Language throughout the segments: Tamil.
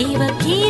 देवकी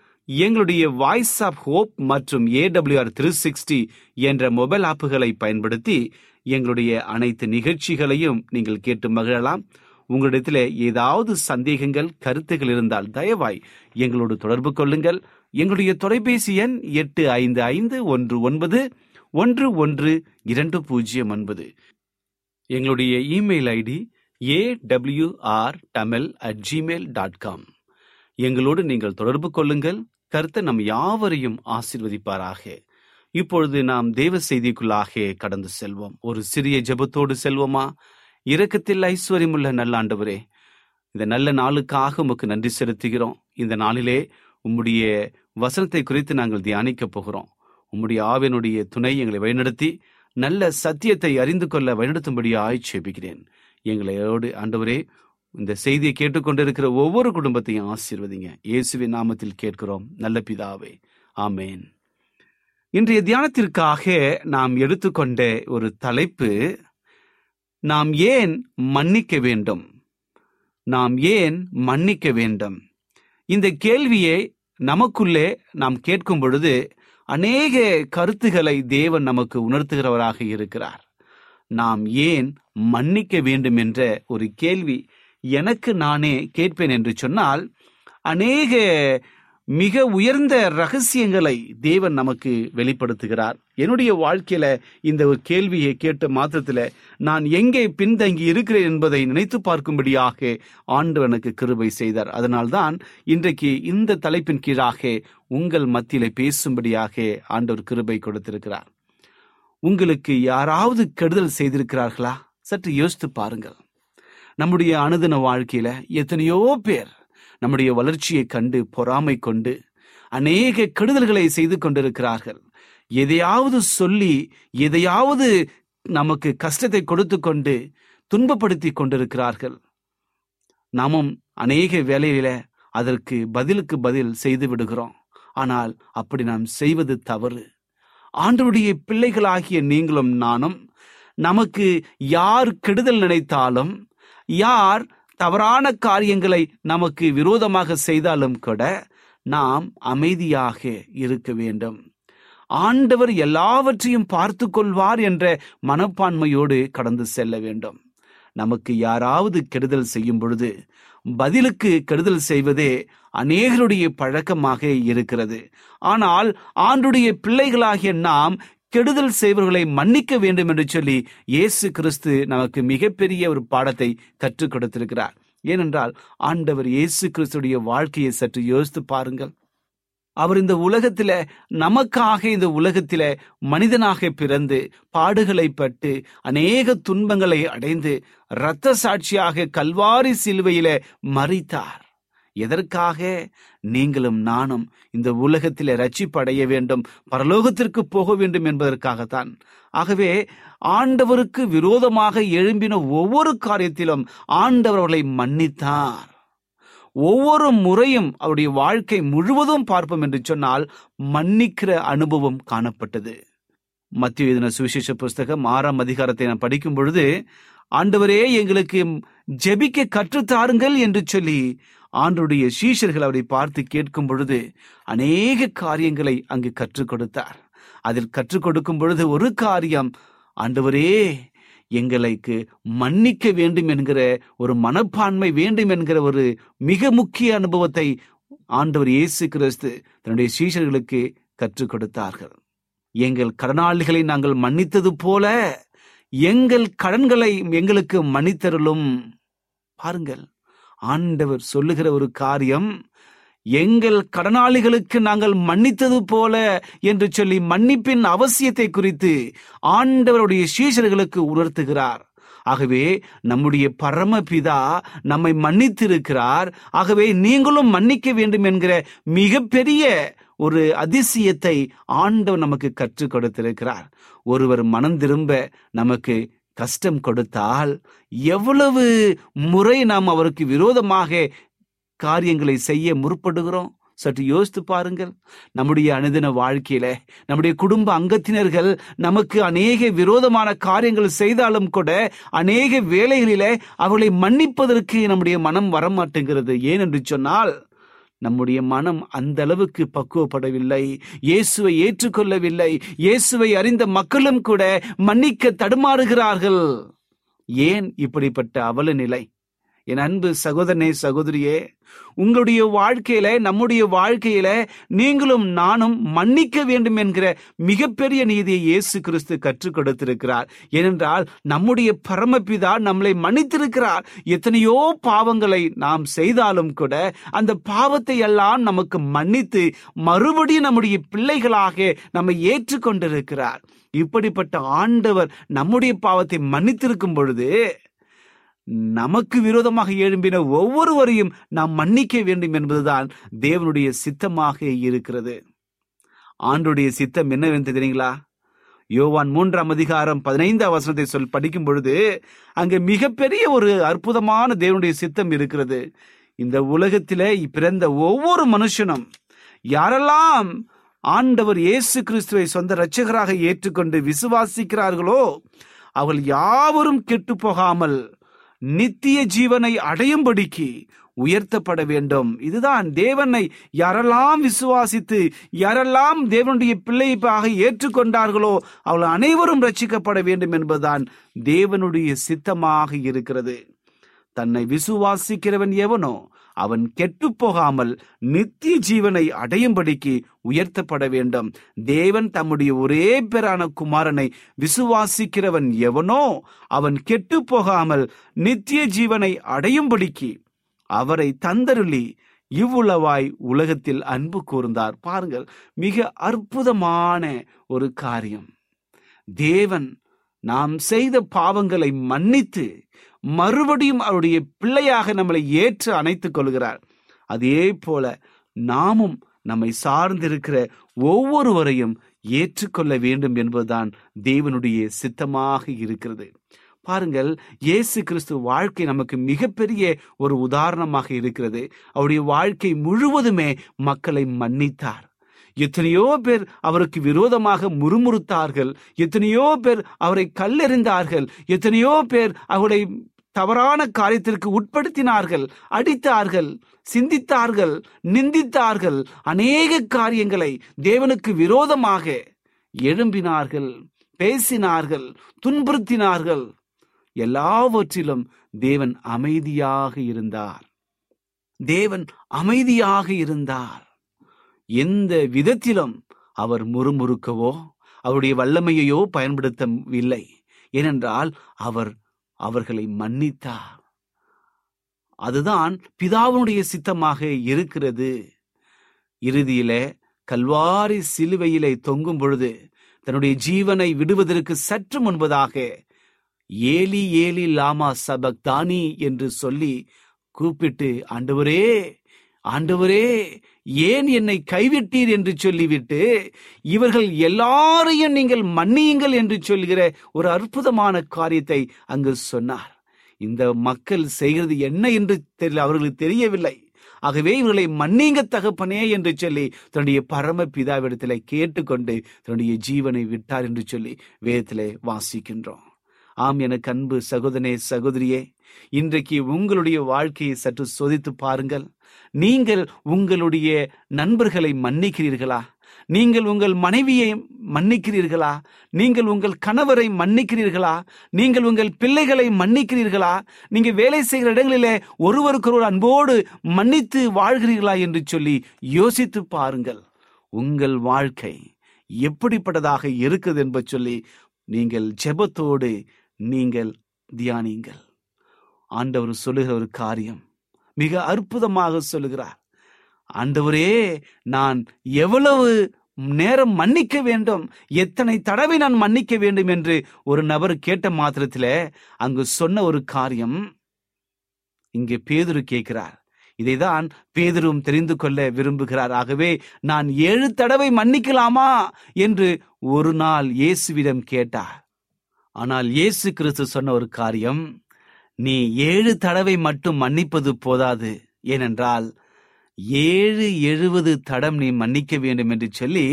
எங்களுடைய வாய்ஸ் ஆஃப் ஹோப் மற்றும் ஏடபிள்யூஆர் த்ரீ சிக்ஸ்டி என்ற மொபைல் ஆப்புகளை பயன்படுத்தி எங்களுடைய அனைத்து நிகழ்ச்சிகளையும் நீங்கள் கேட்டு மகிழலாம். உங்களிடத்தில் ஏதாவது சந்தேகங்கள் கருத்துகள் இருந்தால் தயவாய் எங்களோடு தொடர்பு கொள்ளுங்கள். எங்களுடைய தொலைபேசி எண் எட்டு ஐந்து ஐந்து ஒன்று ஒன்பது ஒன்று ஒன்று இரண்டு பூஜ்ஜியம் ஒன்பது. எங்களுடைய email ID AWR Tamil at Gmail dot com எங்களோடு நீங்கள் தொடர்பு கொள்ளுங்கள். கருத்தை நம் யாவரையும் ஆசிர்வதிப்பாராக. இப்பொழுது நாம் தேவ செய்திக்குள்ளாக கடந்து செல்வோம். ஒரு சிறிய ஜபத்தோடு செல்வோமா? இரக்கத்தில் ஐஸ்வர்யமுள்ள நல்ல ஆண்டவரே இந்த நல்ல நாளுக்காக உமக்கு நன்றி செலுத்துகிறோம். இந்த நாளிலே உம்முடைய வசனத்தை குறித்து நாங்கள் தியானிக்க போகிறோம். உம்முடைய ஆவினுடைய துணை எங்களை வழிநடத்தி நல்ல சத்தியத்தை அறிந்து கொள்ள வழிநடத்தும்படி ஆய்ச்சேபிக்கிறேன் எங்களையோடு ஆண்டவரே இந்த செய்தியை கேட்டுக்கொண்டிருக்கிற ஒவ்வொரு குடும்பத்தையும் ஆசீர்வதிங்க. இயேசுவின் நாமத்தில் கேட்கிறோம். நல்ல பிதாவே. ஆமேன். இன்றைய தியானத்திற்காக நாம் எடுத்துக்கொண்ட ஒரு தலைப்பு நாம் ஏன் மன்னிக்க வேண்டும்? நாம் ஏன் மன்னிக்க வேண்டும்? இந்த கேள்வியை நமக்குள்ளே நாம் கேட்கும் பொழுது அநேக கருத்துக்களை தேவன் நமக்கு உணர்த்துகிறவராக இருக்கிறார். நாம் ஏன் மன்னிக்க வேண்டும் என்ற ஒரு கேள்வி எனக்கு நானே கேட்பேன் என்று சொன்னால் அநேக மிக உயர்ந்த ரகசியங்களை தேவன் நமக்கு வெளிப்படுத்துகிறார். என்னுடைய வாழ்க்கையில இந்த ஒரு கேள்வியை கேட்ட மாத்திரத்துல நான் எங்கே பின்தங்கி இருக்கிறேன் என்பதை நினைத்து பார்க்கும்படியாக ஆண்டு எனக்கு கிருபை செய்தார். அதனால்தான் இன்றைக்கு இந்த தலைப்பின் கீழாக உங்கள் மத்தியில பேசும்படியாக ஆண்டவர் கிருபை கொடுத்திருக்கிறார். உங்களுக்கு யாராவது கெடுதல் செய்திருக்கிறார்களா? சற்று யோசித்து பாருங்கள். நம்முடைய அனுதின வாழ்க்கையில எத்தனையோ பேர் நம்முடைய வளர்ச்சியை கண்டு பொறாமை கொண்டு அநேக கெடுதல்களை செய்து கொண்டிருக்கிறார்கள். எதையாவது சொல்லி எதையாவது நமக்கு கஷ்டத்தை கொடுத்து கொண்டு துன்பப்படுத்தி கொண்டிருக்கிறார்கள். நாமும் அநேக வேலையில அதற்கு பதிலுக்கு பதில் செய்து விடுகிறோம். ஆனால் அப்படி நாம் செய்வது தவறு. ஆண்டவருடைய பிள்ளைகளாகிய நீங்களும் நானும் நமக்கு யார் கெடுதல் நினைத்தாலும் யார் தவறான காரியங்களை நமக்கு விரோதமாக செய்தாலும் கூட நாம் அமைதியாக இருக்க வேண்டும். ஆண்டவர் எல்லாவற்றையும் பார்த்து கொள்வார் என்ற மனப்பான்மையோடு கடந்து செல்ல வேண்டும். நமக்கு யாராவது கெடுதல் செய்யும் பொழுது பதிலுக்கு கெடுதல் செய்வதே அநேகருடைய பழக்கமாக இருக்கிறது. ஆனால் ஆண்டுடைய பிள்ளைகளாகிய நாம் கெடுதல் செய்வர்களை மன்னிக்க வேண்டும் என்று சொல்லி இயேசு கிறிஸ்து நமக்கு மிகப்பெரிய ஒரு பாடத்தை கற்றுக் கொடுத்திருக்கிறார். ஏனென்றால் ஆண்டவர் இயேசு கிறிஸ்துடைய வாழ்க்கையை சற்று யோசித்து பாருங்கள். அவர் இந்த உலகத்தில நமக்காக இந்த உலகத்தில மனிதனாக பிறந்து பாடுகளை பட்டு அநேக துன்பங்களை அடைந்து இரத்த சாட்சியாக கல்வாரி சிலுவையில மறித்தார் எதற்காக நீங்களும் நானும் இந்த உலகத்திலே ரட்சிப்படைய வேண்டும் பரலோகத்திற்கு போக வேண்டும் என்பதற்காகத்தான். ஆகவே ஆண்டவருக்கு விரோதமாக எழும்பின ஒவ்வொரு காரியத்திலும் ஆண்டவர்களை மன்னித்தார். ஒவ்வொரு முறையும் அவருடைய வாழ்க்கை முழுவதும் பார்ப்போம் என்று சொன்னால் மன்னிக்கிற அனுபவம் காணப்பட்டது. மத்திய எழுதின சுவிசேஷ புஸ்தகம் ஆறாம் அதிகாரத்தை நான் படிக்கும் பொழுது ஆண்டவரே எங்களுக்கு ஜெபிக்க கற்றுத்தாருங்கள் என்று சொல்லி ஆண்டுடைய சீஷர்கள் அவரை பார்த்து கேட்கும் பொழுது அநேக காரியங்களை அங்கு கற்றுக் கொடுத்தார். அதில் கற்றுக் கொடுக்கும் பொழுது ஒரு காரியம் ஆண்டவரே எங்களுக்கு மன்னிக்க வேண்டும் என்கிற ஒரு மனப்பான்மை வேண்டும் என்கிற ஒரு மிக முக்கிய அனுபவத்தை ஆண்டவர் இயேசு கிறிஸ்து தன்னுடைய சீஷர்களுக்கு கற்றுக் கொடுத்தார்கள். எங்கள் கடனாளிகளை நாங்கள் மன்னித்தது போல எங்கள் கடன்களை எங்களுக்கு மன்னித்தருளும். பாருங்கள் ஆண்டவர் சொல்லுகிற ஒரு காரியம் எங்கள் கடனாளிகளுக்கு நாங்கள் மன்னித்தது போல என்று சொல்லி மன்னிப்பின் அவசியத்தை குறித்து ஆண்டவருடைய சீஷர்களுக்கு உணர்த்துகிறார். ஆகவே நம்முடைய பரமபிதா நம்மை மன்னித்திருக்கிறார். ஆகவே நீங்களும் மன்னிக்க வேண்டும் என்கிற மிகப்பெரிய ஒரு அதிசயத்தை ஆண்டவர் நமக்கு கற்றுக் கொடுத்திருக்கிறார். ஒருவர் மனம் திரும்ப நமக்கு கஷ்டம் கொடுத்தால் எவ்வளவு முறை நாம் அவருக்கு விரோதமாக காரியங்களை செய்ய முற்படுகிறோம்? சற்று யோசித்து பாருங்கள். நம்முடைய அனுதின வாழ்க்கையில நம்முடைய குடும்ப அங்கத்தினர்கள் நமக்கு அநேக விரோதமான காரியங்கள் செய்தாலும் கூட அநேக வேலைகளில அவர்களை மன்னிப்பதற்கு நம்முடைய மனம் வரமாட்டேங்கிறது. ஏன் என்று சொன்னால் நம்முடைய மனம் அந்த அளவுக்கு பக்குவப்படவில்லை. இயேசுவை ஏற்றுக்கொள்ளவில்லை. இயேசுவை அறிந்த மக்களும் கூட மன்னிக்க தடுமாறுகிறார்கள். ஏன் இப்படிப்பட்ட அவல நிலை? என் அன்பு சகோதரனே சகோதரியே உங்களுடைய வாழ்க்கையில நம்முடைய வாழ்க்கையில நீங்களும் நானும் மன்னிக்க வேண்டும் என்கிற மிகப்பெரிய நீதியை இயேசு கிறிஸ்து கற்றுக் கொடுத்திருக்கிறார். ஏனென்றால் நம்முடைய பரமபிதா நம்மளை மன்னித்திருக்கிறார். எத்தனையோ பாவங்களை நாம் செய்தாலும் கூட அந்த பாவத்தை எல்லாம் நமக்கு மன்னித்து மறுபடியும் நம்முடைய பிள்ளைகளாக நம்மை ஏற்றுக்கொண்டிருக்கிறார். இப்படிப்பட்ட ஆண்டவர் நம்முடைய பாவத்தை மன்னித்திருக்கும் பொழுது நமக்கு விரோதமாக எழும்பின ஒவ்வொருவரையும் நாம் மன்னிக்க வேண்டும் என்பதுதான் தேவனுடைய சித்தமாக இருக்கிறது. ஆண்டுடைய சித்தம் என்னவென்று தெரியுங்களா? யோவான் மூன்றாம் அதிகாரம் பதினைந்தாம் வசனத்தை சொல் படிக்கும் பொழுது அங்கே மிகப்பெரிய ஒரு அற்புதமான தேவனுடைய சித்தம் இருக்கிறது. இந்த உலகத்திலே பிறந்த ஒவ்வொரு மனுஷனும் யாரெல்லாம் ஆண்டவர் இயேசு கிறிஸ்துவை சொந்த இரட்சகராக ஏற்றுக்கொண்டு விசுவாசிக்கிறார்களோ அவள் யாவரும் கெட்டு போகாமல் நித்திய ஜீவனை அடையும்படிக்கு உயர்த்தப்பட வேண்டும். இதுதான் தேவனை யாரெல்லாம் விசுவாசித்து யாரெல்லாம் தேவனுடைய பிள்ளைப்பாக ஏற்றுக்கொண்டார்களோ அவள் அனைவரும் ரட்சிக்கப்பட வேண்டும் என்பதுதான் தேவனுடைய சித்தமாக இருக்கிறது. தன்னை விசுவாசிக்கிறவன் எவனோ அவன் கெட்டுப்போகாமல் நித்திய ஜீவனை அடையும்படிக்கு உயர்த்தப்பட வேண்டும். தேவன் தம்முடைய ஒரே பேரான குமாரனை விசுவாசிக்கிறவன் எவனோ அவன் கெட்டுப்போகாமல் நித்திய ஜீவனை அடையும்படிக்கு அவரை தந்தருளி இவ்வுளவாய் உலகத்தில் அன்பு கூர்ந்தார். பாருங்கள் மிக அற்புதமான ஒரு காரியம். தேவன் நாம் செய்த பாவங்களை மன்னித்து மறுபடியும் அவருடைய பிள்ளையாக நம்மளை ஏற்று அணைத்துக் கொள்கிறார். அதே போல நாமும் நம்மை சார்ந்திருக்கிற ஒவ்வொருவரையும் ஏற்றுக்கொள்ள வேண்டும் என்பதுதான் தேவனுடைய சித்தமாக இருக்கிறது. பாருங்கள் இயேசு கிறிஸ்து வாழ்க்கை நமக்கு மிகப்பெரிய ஒரு உதாரணமாக இருக்கிறது. அவருடைய வாழ்க்கை முழுவதுமே மக்களை மன்னித்தார். எத்தனையோ பேர் அவருக்கு விரோதமாக முறுமுறுத்தார்கள். எத்தனையோ பேர் அவரை கல்லெறிந்தார்கள். எத்தனையோ பேர் அவரை தவறான காரியத்திற்கு உட்படுத்தினார்கள் அடித்தார்கள் சிந்தித்தார்கள் நிந்தித்தார்கள். அநேக காரியங்களை தேவனுக்கு விரோதமாக எழும்பினார்கள் பேசினார்கள் துன்புறுத்தினார்கள். எல்லாவற்றிலும் தேவன் அமைதியாக இருந்தார். தேவன் அமைதியாக இருந்தார். எந்த விதத்திலும் அவர் முறுமுறுக்கவோ அவருடைய வல்லமையையோ பயன்படுத்தவில்லை. ஏனென்றால் அவர் அவர்களை மன்னித்தார் அதுதான் பிதாவுடைய சித்தமாக இருக்கிறது. இறுதியில கல்வாரி சிலுவையிலே தொங்கும் பொழுது தன்னுடைய ஜீவனை விடுவதற்கு சற்று முன்பதாக ஏலி ஏலி லாமா சபக்தானி என்று சொல்லி கூப்பிட்டு ஆண்டவரே ஆண்டவரே ஏன் என்னை கைவிட்டீர் என்று சொல்லிவிட்டு இவர்கள் எல்லாரையும் நீங்கள் மன்னியுங்கள் என்று சொல்கிற ஒரு அற்புதமான காரியத்தை அங்கு சொன்னார். இந்த மக்கள் செய்கிறது என்ன என்று தெரியல அவர்களுக்கு தெரியவில்லை. ஆகவே இவர்களை மன்னிங்க தகப்பனே என்று சொல்லி தன்னுடைய பரம பிதாவிடத்திலே கேட்டுக்கொண்டு தன்னுடைய ஜீவனை விட்டார் என்று சொல்லி வேதத்திலே வாசிக்கின்றோம். ஆம் எனக்கு அன்பு சகோதரனே சகோதரியே இன்றைக்கு உங்களுடைய வாழ்க்கையை சற்று சோதித்து பாருங்கள். நீங்கள் உங்களுடைய நண்பர்களை மன்னிக்கிறீர்களா? நீங்கள் உங்கள் மனைவியை மன்னிக்கிறீர்களா? நீங்கள் உங்கள் கணவரை மன்னிக்கிறீர்களா? நீங்கள் உங்கள் பிள்ளைகளை மன்னிக்கிறீர்களா? நீங்கள் வேலை செய்கிற இடங்களிலே ஒருவருக்கொருவர் அன்போடு மன்னித்து வாழ்கிறீர்களா என்று சொல்லி யோசித்து பாருங்கள். உங்கள் வாழ்க்கை எப்படிப்பட்டதாக இருக்குது என்பது சொல்லி நீங்கள் ஜெபத்தோடு நீங்கள் தியானியுங்கள் ஆண்டவர் சொல்லுகிற ஒரு காரியம் மிக அற்புதமாக சொல்லுகிறார். ஆண்டவரே நான் எவ்வளவு நேரம் மன்னிக்க வேண்டும் எத்தனை தடவை நான் மன்னிக்க வேண்டும் என்று ஒரு நபர் கேட்ட மாத்திரத்தில அங்கு சொன்ன ஒரு காரியம் இங்கே பேதுரு கேட்கிறார். இதைதான் பேதுரும் தெரிந்து கொள்ள விரும்புகிறார். ஆகவே நான் ஏழு தடவை மன்னிக்கலாமா என்று ஒரு நாள் இயேசுவிடம் கேட்டார். ஆனால் இயேசு கிறிஸ்து சொன்ன ஒரு காரியம் நீ ஏழு தடவை மட்டும் மன்னிப்பது போதாது. ஏனென்றால் ஏழு எழுபது தடம் நீ மன்னிக்க வேண்டும் என்று சொல்லி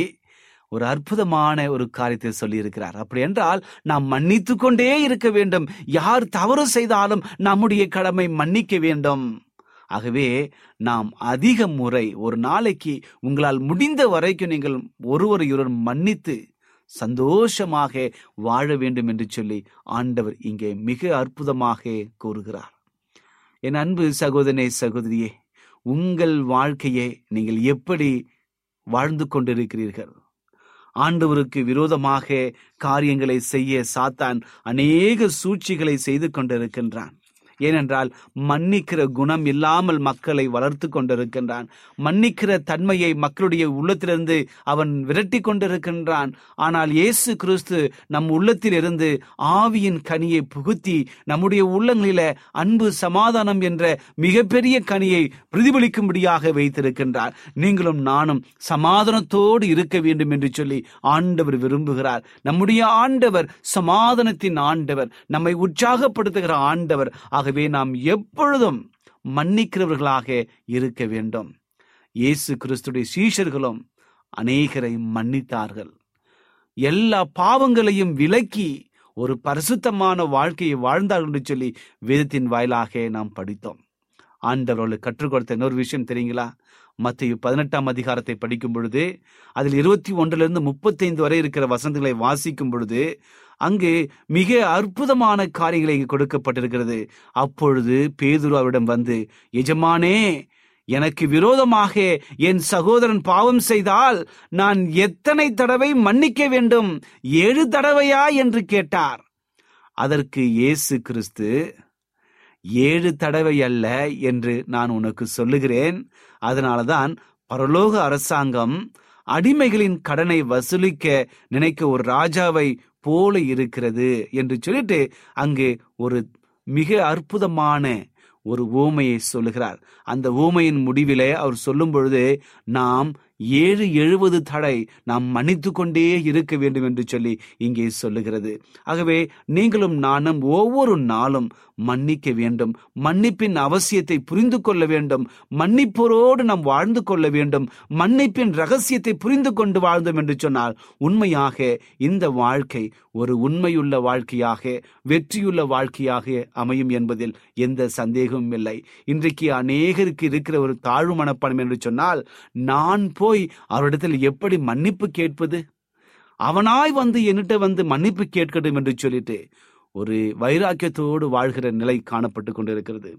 ஒரு அற்புதமான ஒரு காரியத்தை சொல்லியிருக்கிறார். அப்படி என்றால் நாம் மன்னித்து கொண்டே இருக்க வேண்டும். யார் தவறு செய்தாலும் நம்முடைய கடமை மன்னிக்க வேண்டும். ஆகவே நாம் அதிக முறை ஒரு நாளைக்கு உங்களால் முடிந்த வரைக்கும் நீங்கள் ஒருவர் மன்னித்து சந்தோஷமாக வாழ வேண்டும் என்று சொல்லி ஆண்டவர் இங்கே மிக அற்புதமாக கூறுகிறார். என் அன்பு சகோதரனே சகோதரியே உங்கள் வாழ்க்கையை நீங்கள் எப்படி வாழ்ந்து கொண்டிருக்கிறீர்கள்? ஆண்டவருக்கு விரோதமாக காரியங்களை செய்ய சாத்தான் அநேக சூழ்ச்சிகளை செய்து கொண்டிருக்கின்றான். ஏனென்றால் மன்னிக்கிற குணம் இல்லாமல் மக்களை வளர்த்து கொண்டிருக்கின்றான். மன்னிக்கிற தன்மையை மக்களுடைய உள்ளத்திலிருந்து அவன் விரட்டி கொண்டிருக்கின்றான். ஆனால் இயேசு கிறிஸ்து நம் உள்ளத்தில் இருந்து ஆவியின் கனியை புகுத்தி நம்முடைய உள்ளங்களில அன்பு சமாதானம் என்ற மிகப்பெரிய கனியை பிரதிபலிக்கும்படியாக வைத்திருக்கின்றார். நீங்களும் நானும் சமாதானத்தோடு இருக்க வேண்டும் என்று சொல்லி ஆண்டவர் விரும்புகிறார். நம்முடைய ஆண்டவர் சமாதானத்தின் ஆண்டவர் நம்மை உற்சாகப்படுத்துகிற ஆண்டவர். ஆக ஆகவே நாம் எப்பொழுதும் மன்னிக்கிறவர்களாக இருக்க வேண்டும். இயேசு கிறிஸ்துடைய சீஷர்களும் அநேகரை மன்னித்தார்கள். எல்லா பாவங்களையும் விலக்கி ஒரு பரிசுத்தமான வாழ்க்கையை வாழ்ந்தார்கள் என்று சொல்லி வேதத்தின் வாயிலாக நாம் படித்தோம். ஆண்டவர்களுக்கு கற்றுக் கொடுத்த இன்னொரு விஷயம் தெரியுங்களா? மத்திய பதினெட்டாம் அதிகாரத்தை படிக்கும் பொழுது அதில் இருபத்தி ஒன்றிலிருந்து முப்பத்தைந்து வரை இருக்கிற வசந்தங்களை வாசிக்கும் பொழுது அங்கு மிக அற்புதமான காரியங்களை இங்கு கொடுக்கப்பட்டிருக்கிறது. அப்பொழுது பேதுரு அவரிடம் வந்து எஜமானே எனக்கு விரோதமாக என் சகோதரன் பாவம் செய்தால் நான் எத்தனை தடவை மன்னிக்க வேண்டும்? ஏழு தடவையா? என்று கேட்டார். அதற்கு இயேசு கிறிஸ்து ஏழு தடவை அல்ல என்று நான் உனக்கு சொல்லுகிறேன். அதனாலதான் பரலோக அரசாங்கம் அடிமைகளின் கடனை வசூலிக்க நினைக்க ஒரு ராஜாவை போல இருக்கிறது என்று சொல்லிட்டு அங்கு ஒரு மிக அற்புதமான ஒரு ஊமையை சொல்லுகிறார். அந்த ஊமையின் முடிவிலே அவர் சொல்லும் பொழுது நாம் ஏழு எழுபது தடை நாம் மன்னித்து கொண்டே இருக்க வேண்டும் என்று சொல்லி இங்கே சொல்லுகிறது. ஆகவே நீங்களும் நானும் ஒவ்வொரு நாளும் மன்னிக்க வேண்டும். மன்னிப்பின் அவசியத்தை புரிந்து கொள்ள வேண்டும். மன்னிப்போரோடு நாம் வாழ்ந்து கொள்ள வேண்டும். மன்னிப்பின் ரகசியத்தை புரிந்து கொண்டு வாழ்ந்தோம் என்று சொன்னால் உண்மையாக இந்த வாழ்க்கை ஒரு உண்மையுள்ள வாழ்க்கையாக வெற்றியுள்ள வாழ்க்கையாக அமையும் என்பதில் எந்த சந்தேகமும் இல்லை. இன்றைக்கு அநேகருக்கு இருக்கிற ஒரு தாழ்வு மனப்பான்மை என்று சொன்னால் நான் போய் அவரிடத்தில் எப்படி மன்னிப்பு கேட்பது? அவனாய் வந்து என்னிட்ட வந்து மன்னிப்பு கேட்கட்டும் என்று சொல்லிட்டு ஒரு வைராக்கியத்தோடு வாழ்கிற நிலை காணப்பட்டு கொண்டிருக்கிறது.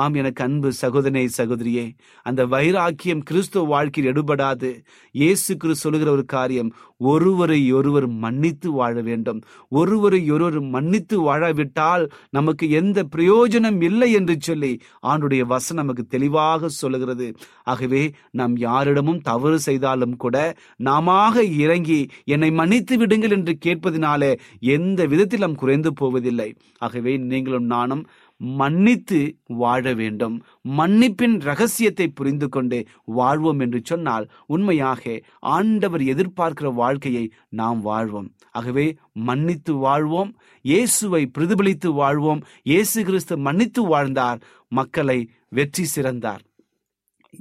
ஆம் எனக்கு அன்பு சகோதரனே சகோதரியே அந்த வைராக்கியம் கிறிஸ்துவ வாழ்க்கையில் எடுபடாது. இயேசு கிறிஸ்து சொல்லுகிற ஒரு காரியம் ஒருவரை ஒருவர் மன்னித்து வாழ வேண்டும். ஒருவரை ஒருவர் மன்னித்து வாழாவிட்டால் நமக்கு எந்த பிரயோஜனம் இல்லை என்று சொல்லி ஆண்டுடைய வசனம் நமக்கு தெளிவாக சொல்லுகிறது. ஆகவே நாம் யாரிடமும் தவறு செய்தாலும் கூட நாமாக இறங்கி என்னை மன்னித்து விடுங்கள் என்று கேட்பதினாலே எந்த விதத்தில் நாம் குறைந்து போவதில்லை. ஆகவே நீங்களும் நானும் மன்னித்து வாழ வேண்டும். மன்னிப்பின் ரகசியத்தை புரிந்து கொண்டு வாழ்வோம் என்று சொன்னால் உண்மையாக ஆண்டவர் எதிர்பார்க்கிற வாழ்க்கையை நாம் வாழ்வோம். ஆகவே மன்னித்து வாழ்வோம் இயேசுவை பிரதிபலித்து வாழ்வோம் இயேசு கிறிஸ்து மன்னித்து வாழ்ந்தார் மக்களை வெற்றி சிறந்தார்.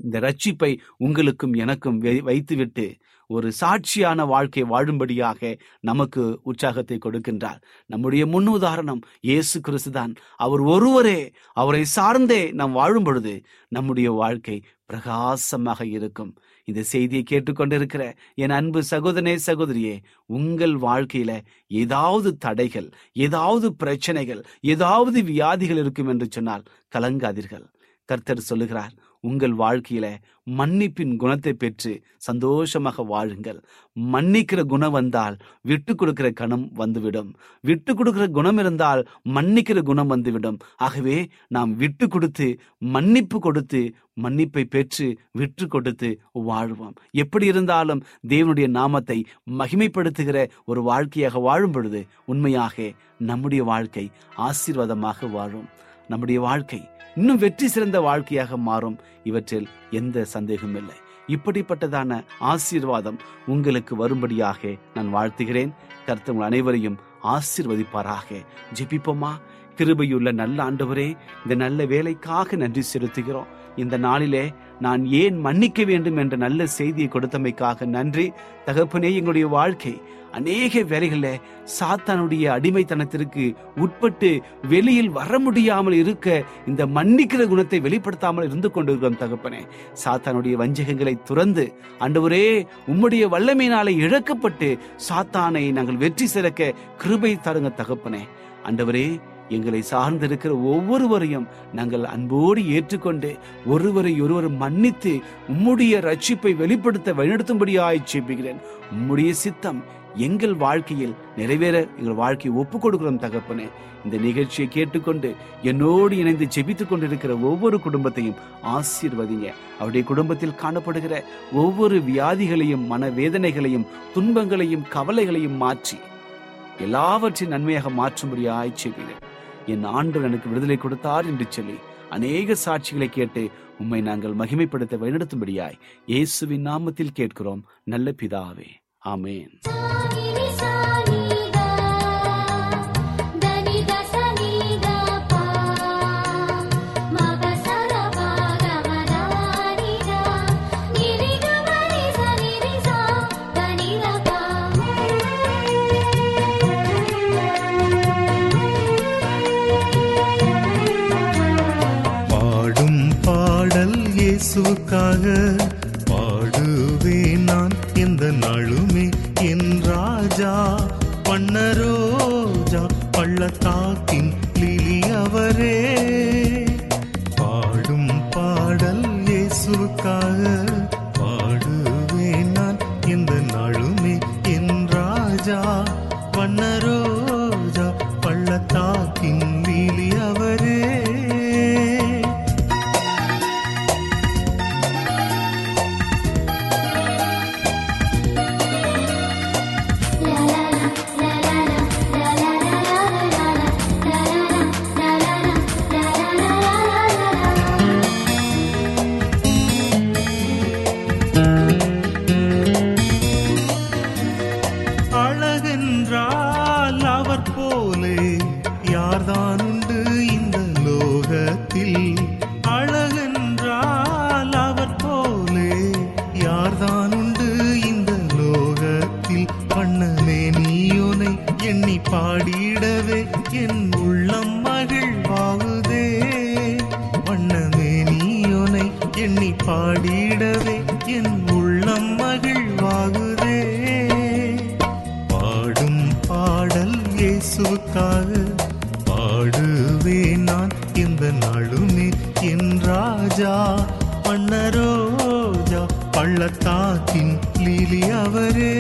இந்த ரட்சிப்பை உங்களுக்கும் எனக்கும் வை- வைத்துவிட்டு ஒரு சாட்சியான வாழ்க்கை வாழும்படியாக நமக்கு உற்சாகத்தை கொடுக்கின்றார். நம்முடைய முன் உதாரணம் இயேசு கிறிஸ்துதான் அவர் ஒருவரே அவரை சார்ந்தே நாம் வாழும் பொழுது நம்முடைய வாழ்க்கை பிரகாசமாக இருக்கும். இந்த செய்தியை கேட்டுக்கொண்டிருக்கிற என் அன்பு சகோதரனே சகோதரியே உங்கள் வாழ்க்கையில ஏதாவது தடைகள் ஏதாவது பிரச்சனைகள் ஏதாவது வியாதிகள் இருக்கும் என்று சொன்னால் கலங்காதீர்கள். கர்த்தர் சொல்லுகிறார் உங்கள் வாழ்க்கையில மன்னிப்பின் குணத்தை பெற்று சந்தோஷமாக வாழுங்கள். மன்னிக்கிற குணம் வந்தால் விட்டு கொடுக்கிற கணம் வந்துவிடும். விட்டு கொடுக்கிற குணம் இருந்தால் மன்னிக்கிற குணம் வந்துவிடும். ஆகவே நாம் விட்டு கொடுத்து மன்னிப்பு கொடுத்து மன்னிப்பை பெற்று விற்று கொடுத்து வாழ்வோம். எப்படி இருந்தாலும் தேவனுடைய நாமத்தை மகிமைப்படுத்துகிற ஒரு வாழ்க்கையாக வாழும் பொழுது உண்மையாக நம்முடைய வாழ்க்கை ஆசீர்வாதமாக வாழும். நம்முடைய வாழ்க்கை இன்னும் வெற்றி சிறந்த வாழ்க்கையாக மாறும். இவற்றில் எந்த சந்தேகமும் இல்லை. இப்படிப்பட்டதான ஆசீர்வாதம் உங்களுக்கு வரும்படியாக நான் வாழ்த்துகிறேன். கர்த்தர் அனைவரையும் ஆசீர்வதிப்பாராக. ஜெபிப்போமா? கிருபையுள்ள நல்ல ஆண்டவரே இந்த நல்ல வேலைக்காக நன்றி செலுத்துகிறோம். இந்த நாளிலே நான் ஏன் மன்னிக்க வேண்டும் என்ற நல்ல செய்தியை கொடுத்தமைக்காக நன்றி. தகப்பனே எங்களுடைய வாழ்க்கை அநேக வேலைகளில் சாத்தானுடைய அடிமைத்தனத்திற்கு உட்பட்டு வெளியில் வர முடியாமல் இருக்க இந்த மன்னிக்கிற குணத்தை வெளிப்படுத்தாமல் இருந்து கொண்டிருக்கிறோம் தகப்பனே. சாத்தானுடைய வஞ்சகங்களை துறந்து அண்டவரே உம்முடைய வல்லமையினாலே இழக்கப்பட்டு சாத்தானை நாங்கள் வெற்றி சிறக்க கிருபை தருங்க தகப்பனே. அண்டவரே எங்களை சார்ந்திருக்கிற ஒவ்வொருவரையும் நாங்கள் அன்போடு ஏற்றுக்கொண்டு ஒருவரை ஒருவர் மன்னித்து உம்முடைய ரட்சிப்பை வெளிப்படுத்த வழிநடத்தும்படியாய் ஜெபிக்கிறேன். உம்முடைய சித்தம் எங்கள் வாழ்க்கையில் நிறைவேற எங்கள் வாழ்க்கையை ஒப்புக் கொடுக்கிறோம் தகப்பனே. இந்த நிகழ்ச்சியை கேட்டுக்கொண்டு என்னோடு இணைந்து ஜெபித்துக் கொண்டிருக்கிற ஒவ்வொரு குடும்பத்தையும் ஆசீர்வதிங்க. அவருடைய குடும்பத்தில் காணப்படுகிற ஒவ்வொரு வியாதிகளையும் மனவேதனைகளையும் துன்பங்களையும் கவலைகளையும் மாற்றி எல்லாவற்றையும் நன்மையாக மாற்றும்படியாய் செய்கிறேன் என் ஆண்டு எனக்கு விடுதலை கொடுத்தார் என்று சொல்லி அநேக சாட்சிகளை கேட்டு உம்மை நாங்கள் மகிமைப்படுத்த வழிநடத்தும்படியாய் இயேசுவின் நாமத்தில் கேட்கிறோம். நல்ல பிதாவே. ஆமேன். வனரோஜா பள்ளத்தாக்கின் லிலி அவரே. பாடும் பாடல் இயேசுக்காக இயேசுவுக்காக பாடுவேன் நான் இந்த நாளுமே என் ராஜா மன்னரோஜா பள்ளத்தாக்கின் லீலி அவரே.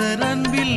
நேசர் அன்பில்